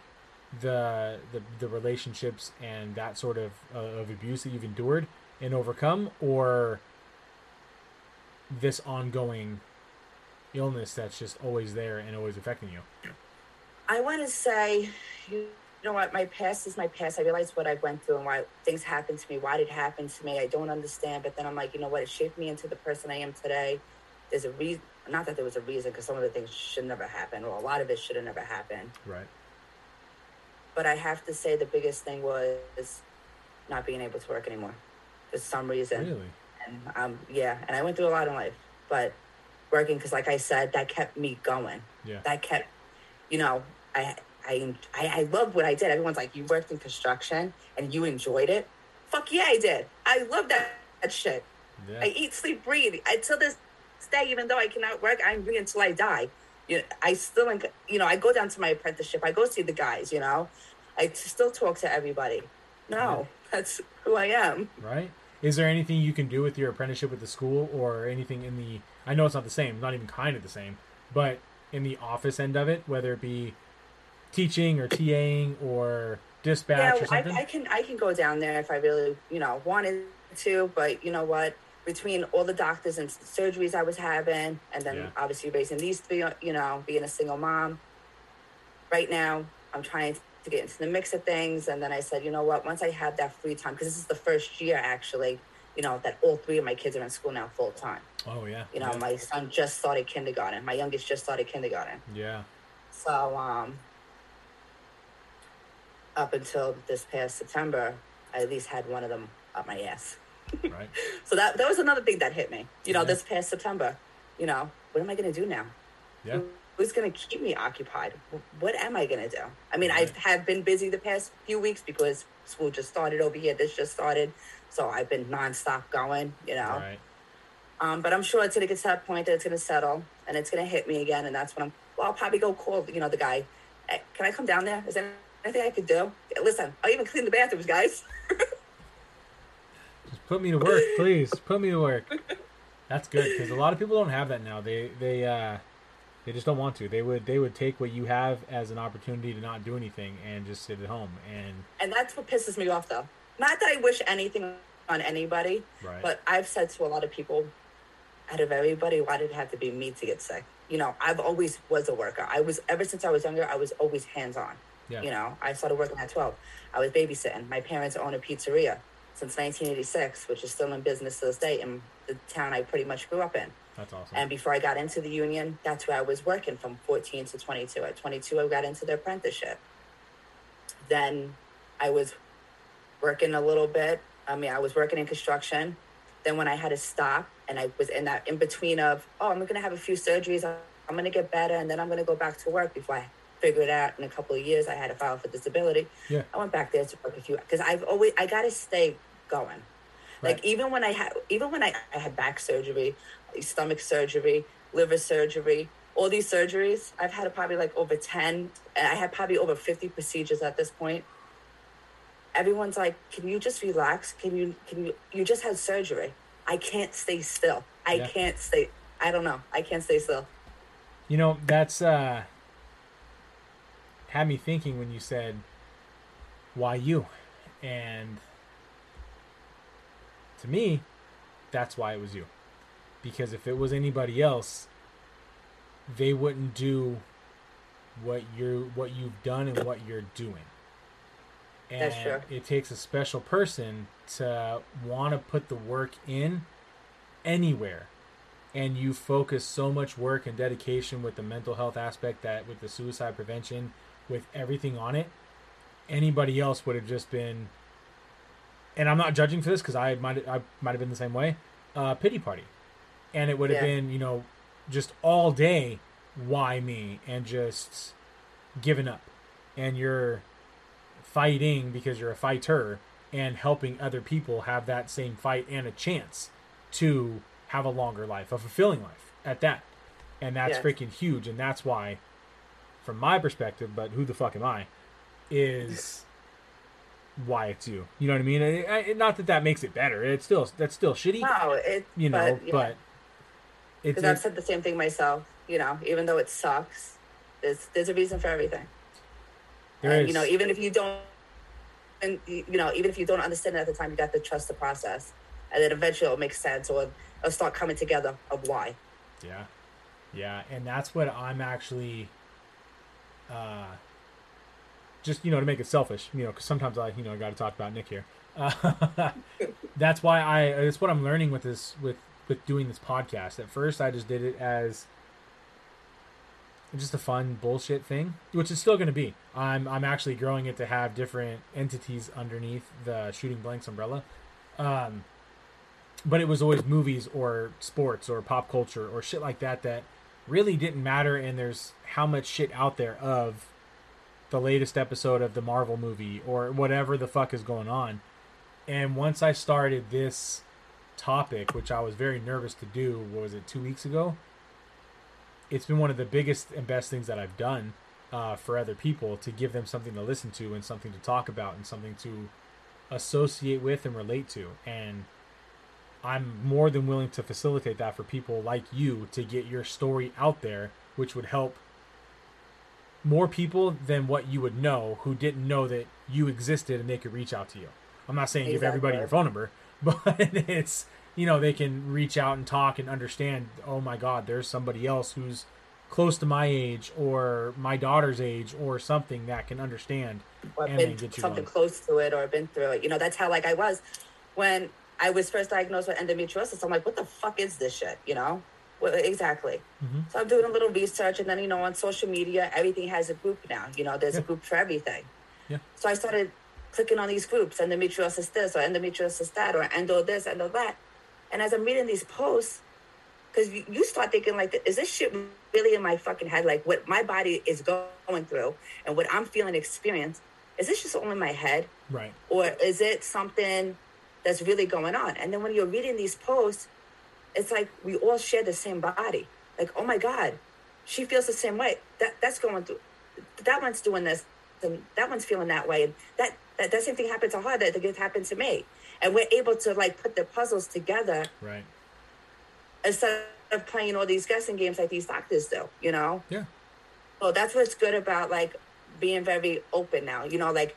The the, the relationships and that sort of uh, of abuse that you've endured and overcome, or this ongoing illness that's just always there and always affecting you. I want to say, you know what, my past is my past. I realize what I went through and why things happened to me, why did it happen to me. I don't understand, but then I'm like, you know what, it shaped me into the person I am today. There's a reason, not that there was a reason, because some of the things should never happen, or a lot of it should have never happened. Right. But I have to say, the biggest thing was not being able to work anymore for some reason. Really. And um, yeah, and I went through a lot in life, but working because, like I said, that kept me going. Yeah. That kept, you know, I I I, I love what I did. Everyone's like, you worked in construction and you enjoyed it. Fuck yeah, I did. I love that that shit. Yeah. I eat, sleep, breathe. I, till this day, even though I cannot work, I'm angry until I die. You know, I still, you know, I go down to my apprenticeship. I go see the guys. You know, I still talk to everybody. No, that's who I am. right? Is there anything you can do with your apprenticeship with the school or anything in the I know it's not the same, not even kind of the same, but in the office end of it, whether it be teaching or TAing or dispatch yeah, or I. I can I can go down there if I really you know wanted to, but you know what? Between all the doctors and surgeries I was having, and then Yeah. obviously raising these three, you know, being a single mom. Right now, I'm trying to get into the mix of things, and then I said, you know what? Once I have that free time, because this is the first year actually, you know, that all three of my kids are in school now full time. oh yeah. You know, yeah. my son just started kindergarten. My youngest just started kindergarten. yeah. So, um, up until this past September, I at least had one of them up my ass. Right. So that that was another thing that hit me. You know, Yeah. this past September, you know, what am I going to do now? Yeah. Who's going to keep me occupied? What am I going to do? I mean, I have been busy the past few weeks because school just started over here. This just started, so I've been nonstop going. You know, Right. um, but I'm sure it's going to get to that point that it's going to settle and it's going to hit me again, and that's when I'm. Well, I'll probably go call you know the guy. Hey, can I come down there? Is there anything I could do? Listen, I'll even clean the bathrooms, guys. Put me to work, please. Put me to work. That's good because a lot of people don't have that now. They they uh they just don't want to. They would they would take what you have as an opportunity to not do anything and just sit at home and And that's what pisses me off, though. Not that I wish anything on anybody, right. but I've said to a lot of people, out of everybody, why did it have to be me to get sick? You know, I've always was a worker. I was ever since I was younger. I was always hands on. yeah. You know, I started working at twelve. I was babysitting. My parents own a pizzeria since 1986, which is still in business to this day in the town I pretty much grew up in. That's awesome. And before I got into the union, that's where I was working from 14 to 22. At 22, I got into the apprenticeship. Then I was working a little bit. I mean, I was working in construction. Then when I had to stop and I was in that in between of, oh, I'm going to have a few surgeries. I'm going to get better. And then I'm going to go back to work before I figured out in a couple of years I had to file for disability. Yeah. I went back there to work a few because I've always, I got to stay going. Right. Like even when I had, even when I, I had back surgery, stomach surgery, liver surgery, all these surgeries, I've had probably like over 10, and I had probably over 50 procedures at this point. Everyone's like, can you just relax? Can you, can you, you just had surgery. I can't stay still. I Yeah. can't stay, I don't know. I can't stay still. You know, that's uh had me thinking when you said why you? And to me, that's why it was you. Because if it was anybody else, they wouldn't do what you're what you've done and what you're doing. And That's true. it takes a special person to want to put the work in anywhere and you focus so much work and dedication with the mental health aspect that with the suicide prevention with everything on it anybody else would have just been and i'm not judging for this because i might i might have been the same way uh pity party and it would have Yeah. been you know just all day why me and just giving up and you're fighting because you're a fighter and helping other people have that same fight and a chance to have a longer life, a fulfilling life at that. And that's freaking huge. And that's why, from my perspective, but who the fuck am I, is why it's you. You know what I mean? I, I, not that that makes it better. It's still that's still shitty, No, it, you know. but, yeah. But it's because I've said the same thing myself. You know, even though it sucks, there's there's a reason for everything. there and, is- you know, even if you don't, and you know, even if you don't understand it at the time, you got to trust the process, and then eventually it'll make sense or it'll start coming together of why. Yeah. Yeah, and that's what I'm actually uh just you know to make it selfish, you know, cuz sometimes I, you know, I got to talk about Nick here. Uh, that's why I it's what I'm learning with this with with doing this podcast. At first I just did it as just a fun bullshit thing, which is still going to be. I'm I'm actually growing it to have different entities underneath the shooting blanks umbrella. Um but it was always movies or sports or pop culture or shit like that that really didn't matter and there's how much shit out there of the latest episode of the Marvel movie or whatever the fuck is going on. And once I started this topic, which I was very nervous to do. What was it, two weeks ago? It's been one of the biggest and best things that I've done uh, for other people to give them something to listen to and something to talk about and something to associate with and relate to. And I'm more than willing to facilitate that for people like you to get your story out there, which would help more people than what you would know who didn't know that you existed and they could reach out to you. I'm not saying give everybody your phone number, but it's you know they can reach out and talk and understand. Oh my God, there's somebody else who's close to my age or my daughter's age or something that can understand or been something going. close to it or been through it. You know, that's how like I was when I was first diagnosed with endometriosis. I'm like, what the fuck is this shit? You know, well, exactly. Mm-hmm. So I'm doing a little research, and then you know, on social media, everything has a group now. You know, there's yeah. a group for everything. Yeah. So I started clicking on these groups, endometriosis this or endometriosis that or endo this, endo that. And as I'm reading these posts, because you, you start thinking like, is this shit really in my fucking head? Like what my body is going through and what I'm feeling experience, is this just all in my head? Right. Or is it something that's really going on? And then when you're reading these posts, it's like we all share the same body. Like, oh my God, she feels the same way. That that's going through that one's doing this and that one's feeling that way. And that that, that same thing happened to her that it happened to me. And we're able to like put the puzzles together. Right. Instead of playing all these guessing games like these doctors do, you know? Yeah. So that's what's good about like being very open now. You know, like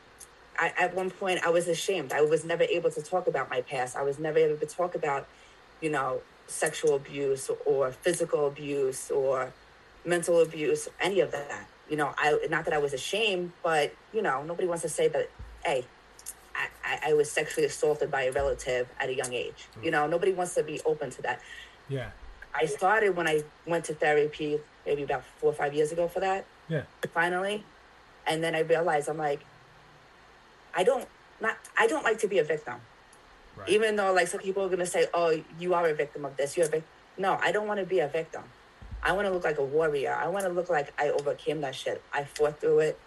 I, at one point I was ashamed. I was never able to talk about my past. I was never able to talk about, you know, sexual abuse or physical abuse or mental abuse, any of that. You know, I not that I was ashamed, but you know, nobody wants to say that. Hey, I, I was sexually assaulted by a relative at a young age. You know, nobody wants to be open to that. Yeah. I started when I went to therapy maybe about four or five years ago for that. Yeah. Finally, and then I realized I'm like, I don't not I don't like to be a victim. Right. Even though like some people are gonna say, "Oh, you are a victim of this," you're a victim. No, I don't want to be a victim. I want to look like a warrior. I want to look like I overcame that shit. I fought through it,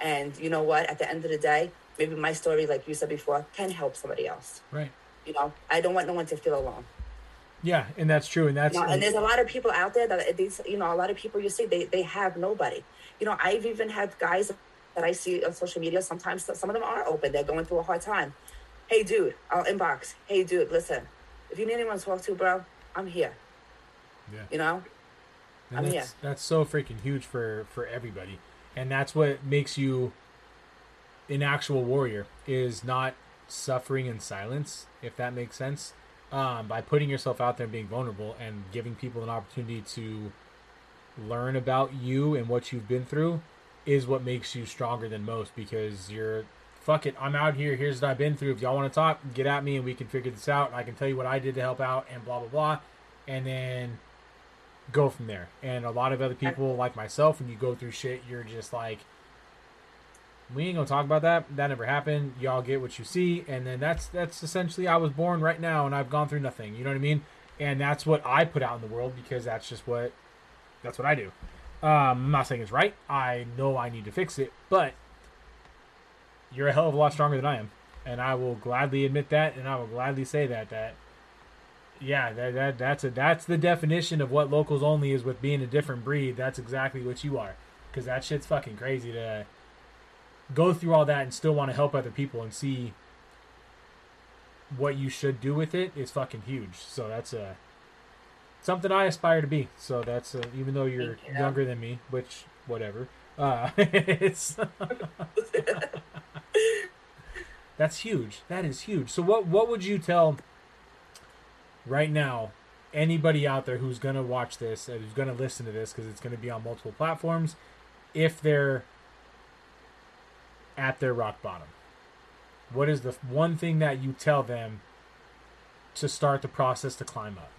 and you know what? At the end of the day, maybe my story, like you said before, can help somebody else. Right. You know, I don't want no one to feel alone. Yeah, and that's true, and that's you know, and there's a lot of people out there that uh, these, you know, a lot of people you see they they have nobody. You know, I've even had guys that I see on social media. Sometimes some of them are open; they're going through a hard time hey dude, I'll inbox. Hey dude, listen, if you need anyone to talk to, bro, I'm here. Yeah. You know? And I'm that's, here. That's so freaking huge for for everybody. And that's what makes you an actual warrior is not suffering in silence, if that makes sense. Um, by putting yourself out there and being vulnerable and giving people an opportunity to learn about you and what you've been through is what makes you stronger than most because you're fuck it, I'm out here. Here's what I've been through. If y'all want to talk, get at me and we can figure this out. I can tell you what I did to help out and blah, blah, blah. And then go from there. And a lot of other people, like myself, when you go through shit, you're just like, we ain't gonna talk about that. That never happened. Y'all get what you see, and then that's that's essentially I was born right now, and I've gone through nothing. You know what I mean? And that's what I put out in the world because that's just what that's what I do. Um, I'm not saying it's right. I know I need to fix it, but you're a hell of a lot stronger than I am, and I will gladly admit that, and I will gladly say that that yeah, that, that that's a that's the definition of what locals only is with being a different breed. That's exactly what you are, because that shit's fucking crazy to go through all that and still want to help other people and see what you should do with it is fucking huge. So that's a something I aspire to be. So that's a, even though you're you. younger than me, which whatever. Uh, it's That's huge. That is huge. So what what would you tell right now anybody out there who's going to watch this and who's going to listen to this because it's going to be on multiple platforms if they're at their rock bottom? What is the one thing that you tell them to start the process to climb up?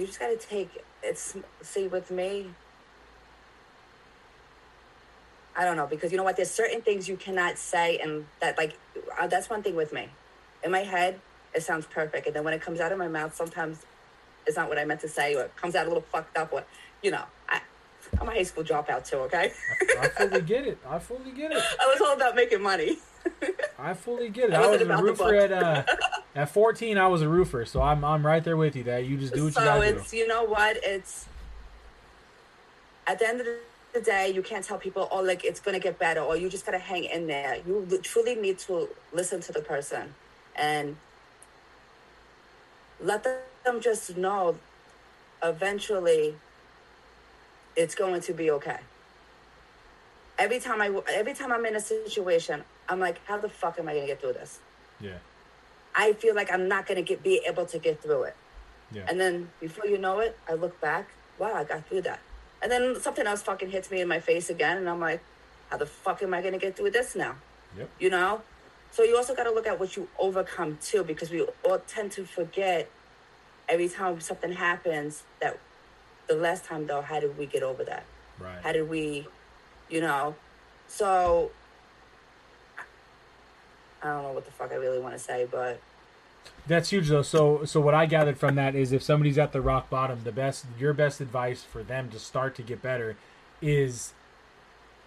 You just got to take it's see with me I don't know because you know what? There's certain things you cannot say, and that like uh, that's one thing with me. In my head, it sounds perfect, and then when it comes out of my mouth, sometimes it's not what I meant to say, or it comes out a little fucked up, or you know, I I'm a high school dropout too. Okay. I, I fully get it. I fully get it. I was all about making money. I fully get it. I I, was a the roofer at uh, at 14. I was a roofer, so I'm I'm right there with you. That you just do what you gotta do. So it's you know what it's at the end of the day you can't tell people oh like it's gonna get better or you just gotta hang in there you truly need to listen to the person and let them just know eventually it's going to be okay every time i every time i'm in a situation i'm like how the fuck am i gonna get through this Yeah, i feel like i'm not gonna get be able to get through it yeah, and then before you know it, I look back, wow, I got through that. And then something else fucking hits me in my face again, and I'm like, how the fuck am I gonna get through this now? yep, You know? So you also gotta look at what you overcome too, because we all tend to forget every time something happens that the last time though, how did we get over that? right. How did we, you know? So I don't know what the fuck I really want to say, but That's huge though. So so what I gathered from that is if somebody's at the rock bottom, the best your best advice for them to start to get better is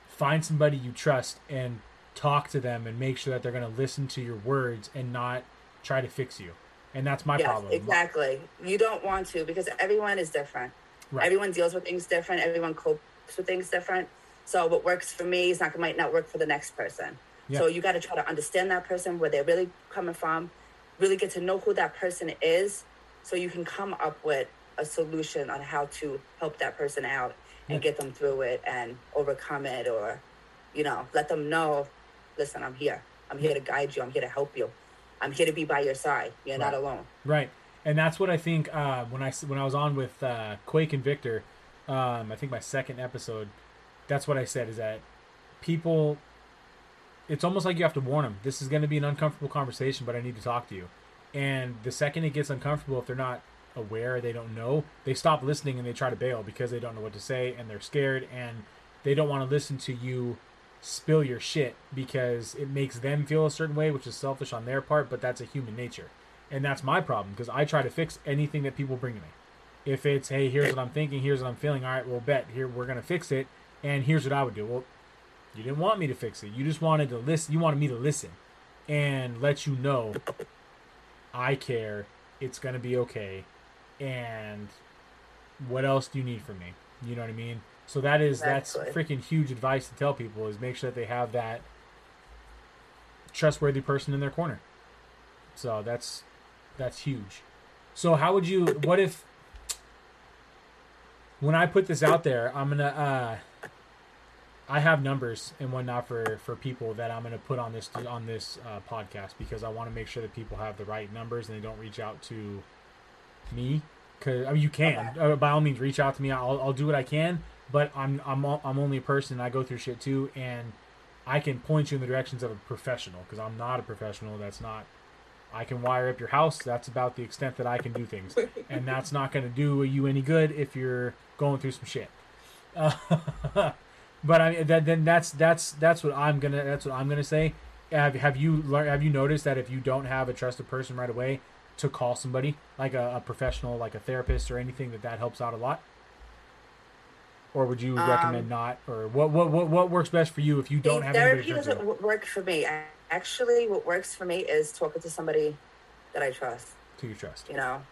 find somebody you trust and talk to them and make sure that they're going to listen to your words and not try to fix you. And that's my yes, problem. exactly. You don't want to because everyone is different. Right. Everyone deals with things different. Everyone copes with things different. So what works for me is not might not work for the next person. Yeah. So you got to try to understand that person, where they're really coming from, really get to know who that person is, so you can come up with a solution on how to help that person out and get them through it and overcome it, or you know, let them know, listen, I'm here. I'm here to guide you. I'm here to help you. I'm here to be by your side. You're not alone. Right, and that's what I think uh, when I when I was on with uh, Quake and Victor, um, I think my second episode, that's what I said is that people, it's almost like you have to warn them. This is going to be an uncomfortable conversation, but I need to talk to you. And the second it gets uncomfortable, if they're not aware, they don't know, they stop listening and they try to bail because they don't know what to say and they're scared and they don't want to listen to you spill your shit because it makes them feel a certain way, which is selfish on their part, but that's a human nature. And that's my problem because I try to fix anything that people bring to me. If it's, hey, here's what I'm thinking, here's what I'm feeling, all right, well, bet, here, we're going to fix it, and here's what I would do. Well, you didn't want me to fix it. You just wanted to listen. You wanted me to listen and let you know I care. It's going to be okay. And what else do you need from me? You know what I mean? So that is that's freaking huge advice to tell people is make sure that they have that trustworthy person in their corner. So that's that's huge. So how would you what if when I put this out there, I'm gonna uh I have numbers and whatnot for for people that I'm gonna put on this on this uh, podcast because I want to make sure that people have the right numbers and they don't reach out to me. Cause I mean, you can uh, by all means reach out to me. I'll, I'll do what I can, but I'm I'm I'm only a person. I go through shit too, and I can point you in the directions of a professional because I'm not a professional. That's not. I can wire up your house. That's about the extent that I can do things, and that's not going to do you any good if you're going through some shit. Uh, but I mean, that, then that's that's that's what I'm gonna that's what I'm gonna say. Have have you lear- have you noticed that if you don't have a trusted person right away, to call somebody like a, a professional, like a therapist or anything, that that helps out a lot? Or would you recommend Um, not? Or what what what what works best for you if you don't have therapy doesn't work for me. A- Actually, what works for me is talking to somebody that I trust. To you trust. You know,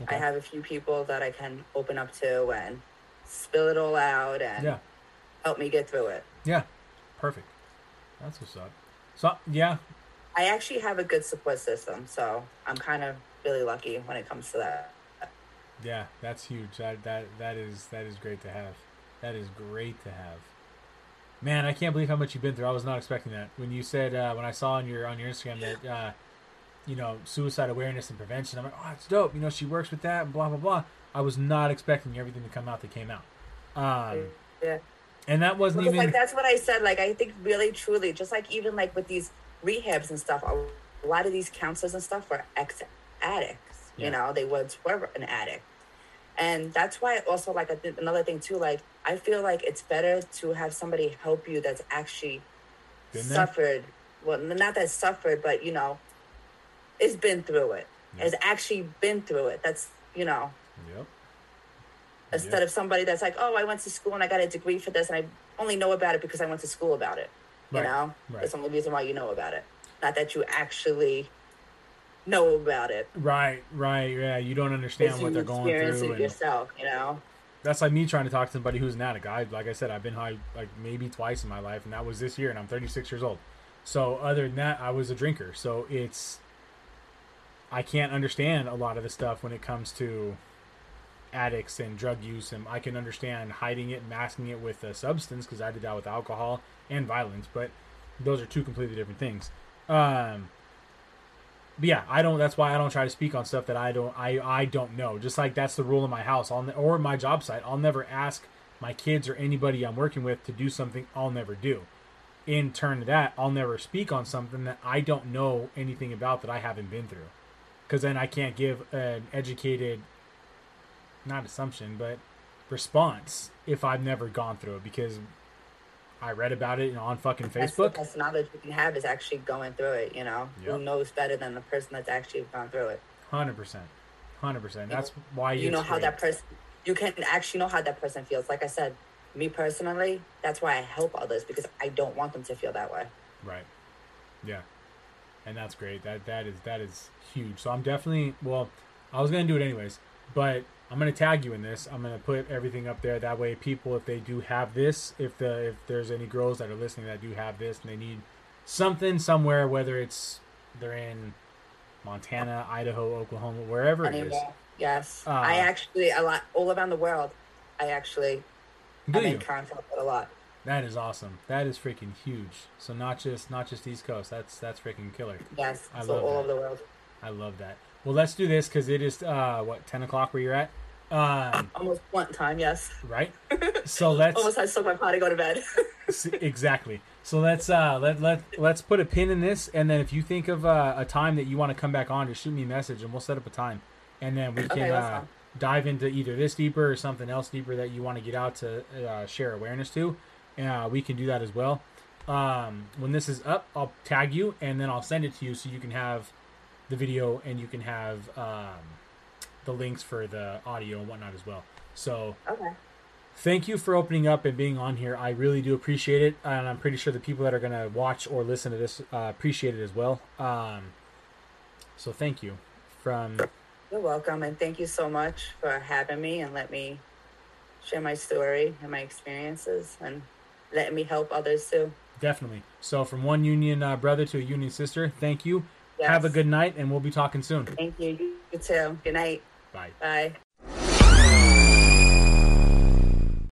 Okay. I have a few people that I can open up to and spill it all out and Yeah. Help me get through it. Yeah. Perfect. That's what's up. So yeah, I actually have a good support system, so I'm kind of really lucky when it comes to that. Yeah, that's huge. That that that is that is great to have. That is great to have. Man, I can't believe how much you've been through. I was not expecting that. When you said uh, when I saw on your on your Instagram that uh, you know suicide awareness and prevention, I'm like, oh, it's dope. You know, she works with that and blah blah blah. I was not expecting everything to come out that came out. Um, Yeah. And that wasn't Because, even like that's what I said. Like I think really truly, just like even like with these rehabs and stuff, a lot of these counselors and stuff were ex addicts. Yeah. You know, they once were an addict, and that's why also like I another thing too. Like I feel like it's better to have somebody help you that's actually Been there? suffered. Well, not that suffered, but you know, it's been through it. Yeah. Has actually been through it. That's you know. Yep. Instead Yeah. of somebody that's like, oh, I went to school and I got a degree for this, and I only know about it because I went to school about it. You Right, know, right. that's the only reason why you know about it. Not that you actually know about it. Right, right, yeah. You don't understand what they're going through. it yourself. You know. that's like me trying to talk to somebody who's an addict. I, like I said, I've been high like maybe twice in my life, and that was this year, and I'm 36 years old. So other than that, I was a drinker. So it's I can't understand a lot of the stuff when it comes to addicts and drug use, and I can understand hiding it, masking it with a substance because I did that with alcohol and violence, but those are two completely different things. Um, but yeah, I don't. That's why I don't try to speak on stuff that I don't. I I don't know. Just like that's the rule in my house, I'll or my job site. I'll never ask my kids or anybody I'm working with to do something I'll never do. In turn to that, I'll never speak on something that I don't know anything about that I haven't been through, because then I can't give an educated, not assumption, but response if I've never gone through it because I read about it on fucking That's the Facebook. best knowledge you can have is actually going through it. You know, Yep. who knows better than the person that's actually gone through it? Hundred percent, hundred percent. That's why you know how that person you can actually know how that person feels like i said me personally that's why i help others because i don't want them to feel that way Right. Yeah. And that's great. That that is that is huge. So I'm definitely well, I was gonna do it anyways, but I'm gonna tag you in this. I'm gonna put everything up there. That way people if they do have this, if the if there's any girls that are listening that do have this and they need something somewhere, whether it's they're in Montana, Idaho, Oklahoma, wherever it is. yes Uh, i actually a lot all around the world i actually Do you? in contact with a lot That is awesome. That is freaking huge. So not just not just East Coast. That's that's freaking killer. yes I so love all that. over the world I love that. Well, let's do this because it is uh what ten o'clock where you're at, um, almost one time yes right? So let's almost had so my party go to bed exactly. So let's uh let let let's put a pin in this, and then if you think of uh, a time that you want to come back on, just shoot me a message, and we'll set up a time, and then we can that's uh, dive into either this deeper or something else deeper that you want to get out to uh, share awareness to. Uh, we can do that as well. Um, when this is up, I'll tag you, and then I'll send it to you so you can have the video and you can have um, the links for the audio and whatnot as well. So okay thank you for opening up and being on here. I really do appreciate it, and I'm pretty sure the people that are going to watch or listen to this uh, appreciate it as well. Um, so thank you from you're welcome and thank you so much for having me and let me share my story and my experiences and letting me help others too definitely. So from one union uh, brother to a union sister, thank you. Have a good night, and we'll be talking soon. thank you you too good night Bye. bye